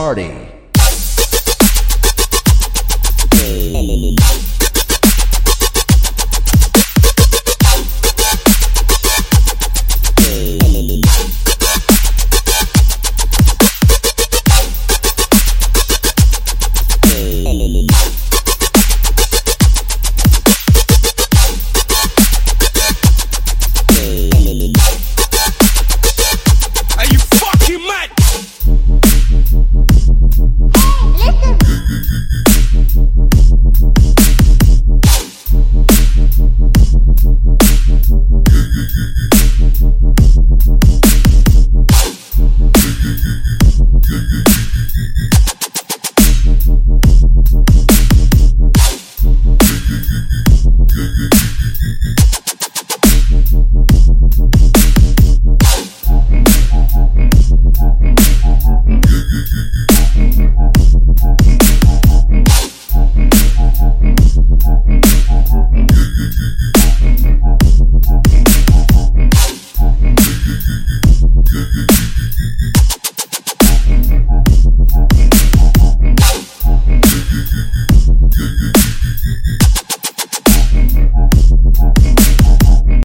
party.